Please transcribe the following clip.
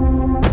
Música